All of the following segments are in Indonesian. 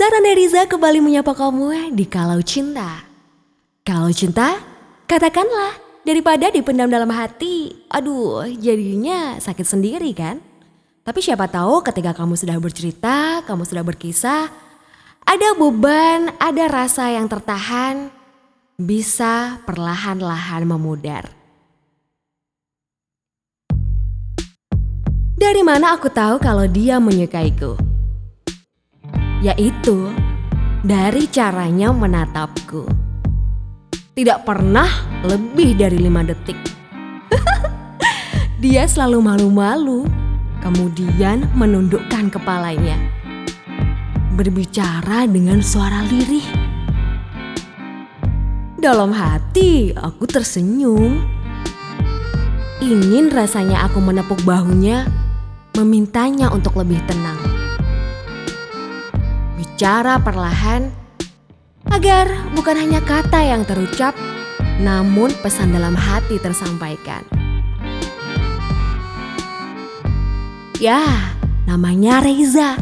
Sarana Riza kembali menyapa kamu di Kalau Cinta. Kalau cinta, katakanlah daripada dipendam dalam hati. Aduh, jadinya sakit sendiri kan? Tapi siapa tahu ketika kamu sudah bercerita, kamu sudah berkisah, ada beban, ada rasa yang tertahan, bisa perlahan-lahan memudar. Dari mana aku tahu kalau dia menyukaiku? Yaitu dari caranya menatapku. Tidak pernah lebih dari lima detik. dia selalu malu-malu, kemudian menundukkan kepalanya. Berbicara dengan suara lirih. Dalam hati, aku tersenyum. Ingin rasanya aku menepuk bahunya, memintanya untuk lebih tenang bicara perlahan agar bukan hanya kata yang terucap, namun pesan dalam hati tersampaikan. Ya, namanya Reza.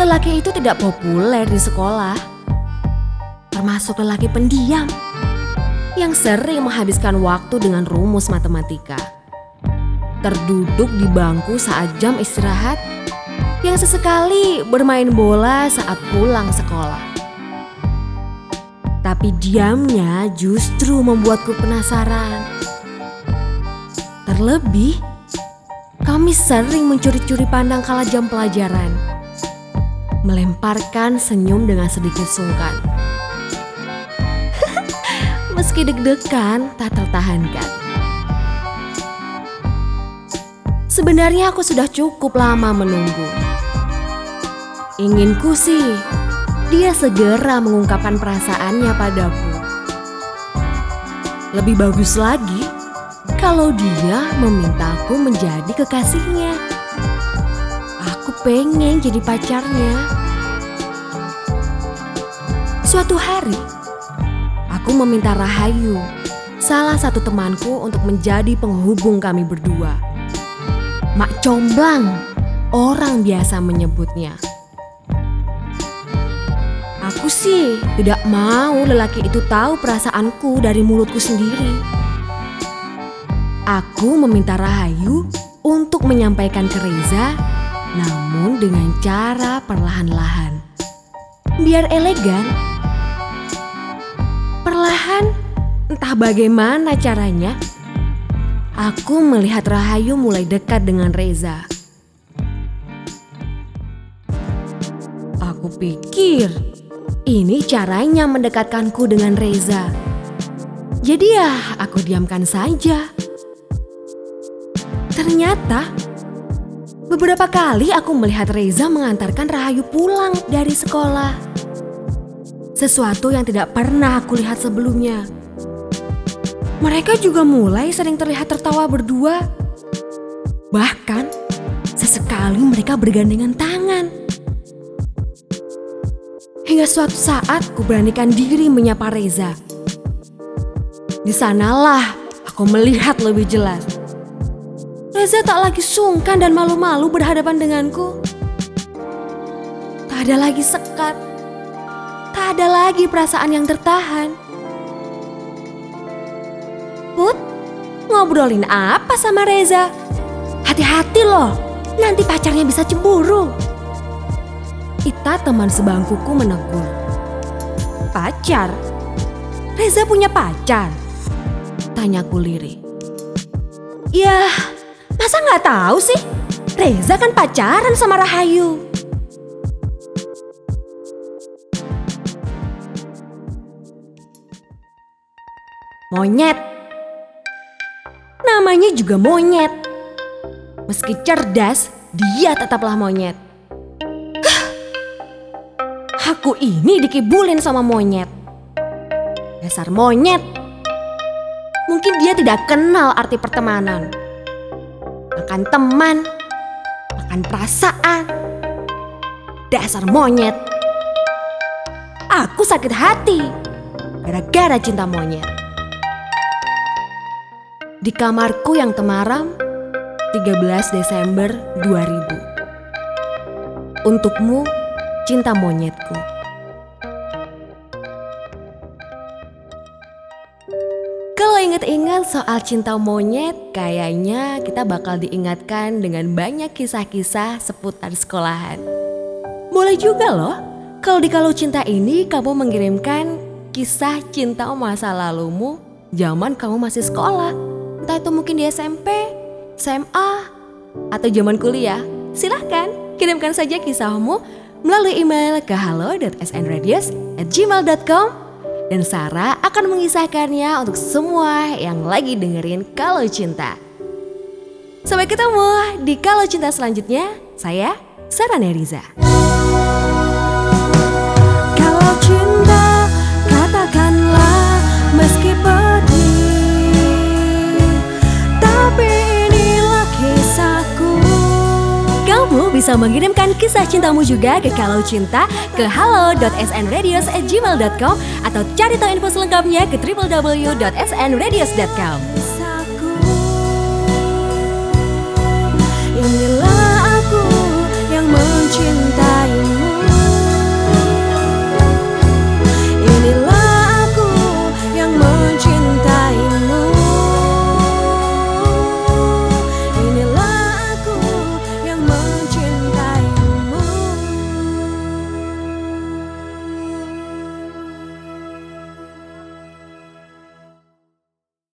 Lelaki itu tidak populer di sekolah, termasuk lelaki pendiam yang sering menghabiskan waktu dengan rumus matematika. Terduduk di bangku saat jam istirahat yang sesekali bermain bola saat pulang sekolah. Tapi diamnya justru membuatku penasaran. Terlebih, kami sering mencuri-curi pandang kala jam pelajaran. Melemparkan senyum dengan sedikit sungkan. Meski deg-degan tak tertahankan. Sebenarnya aku sudah cukup lama menunggu. Inginku sih, dia segera mengungkapkan perasaannya padaku. Lebih bagus lagi kalau dia memintaku menjadi kekasihnya. Aku pengen jadi pacarnya. Suatu hari, aku meminta Rahayu, salah satu temanku untuk menjadi penghubung kami berdua. Mak Comblang, orang biasa menyebutnya. Aku sih tidak mau lelaki itu tahu perasaanku dari mulutku sendiri. Aku meminta Rahayu untuk menyampaikan ke Reza, namun dengan cara perlahan-lahan. Biar elegan. Perlahan, entah bagaimana caranya, aku melihat Rahayu mulai dekat dengan Reza. Aku pikir ini caranya mendekatkanku dengan Reza. Jadi ya, aku diamkan saja. Ternyata beberapa kali aku melihat Reza mengantarkan Rahayu pulang dari sekolah. Sesuatu yang tidak pernah aku lihat sebelumnya. Mereka juga mulai sering terlihat tertawa berdua. Bahkan sesekali mereka bergandengan tangan. Hingga suatu saat ku beranikan diri menyapa Reza. Di sanalah aku melihat lebih jelas. Reza tak lagi sungkan dan malu-malu berhadapan denganku. Tak ada lagi sekat. Tak ada lagi perasaan yang tertahan. Put, ngobrolin apa sama Reza? Hati-hati loh, nanti pacarnya bisa cemburu. Ita teman sebangkuku menegur. Pacar? Reza punya pacar? Tanyaku lirih. Ya, masa nggak tahu sih? Reza kan pacaran sama Rahayu. Monyet. Namanya juga monyet. Meski cerdas, dia tetaplah monyet. Aku ini dikibulin sama monyet. Dasar monyet. Mungkin dia tidak kenal arti pertemanan. Makan teman, makan perasaan. Dasar monyet. Aku sakit hati gara-gara cinta monyet. Di kamarku yang temaram, 13 Desember 2000. Untukmu cinta monyetku. Kalau inget-inget soal cinta monyet, kayaknya kita bakal diingatkan dengan banyak kisah-kisah seputar sekolahan. Boleh juga loh, kalau di Kalau Cinta ini kamu mengirimkan kisah cinta masa lalumu zaman kamu masih sekolah. Entah itu mungkin di SMP, SMA, atau zaman kuliah. Silahkan kirimkan saja kisahmu melalui email ke halo.snradius@gmail.com dan Sarah akan mengisahkannya untuk semua yang lagi dengerin Kalau Cinta. Sampai ketemu di Kalau Cinta selanjutnya. Saya Sarah Neriza. Mengirimkan kisah cintamu juga ke Kalau Cinta ke halo.snradios@gmail.com atau cari tahu info selengkapnya ke www.snradios.com.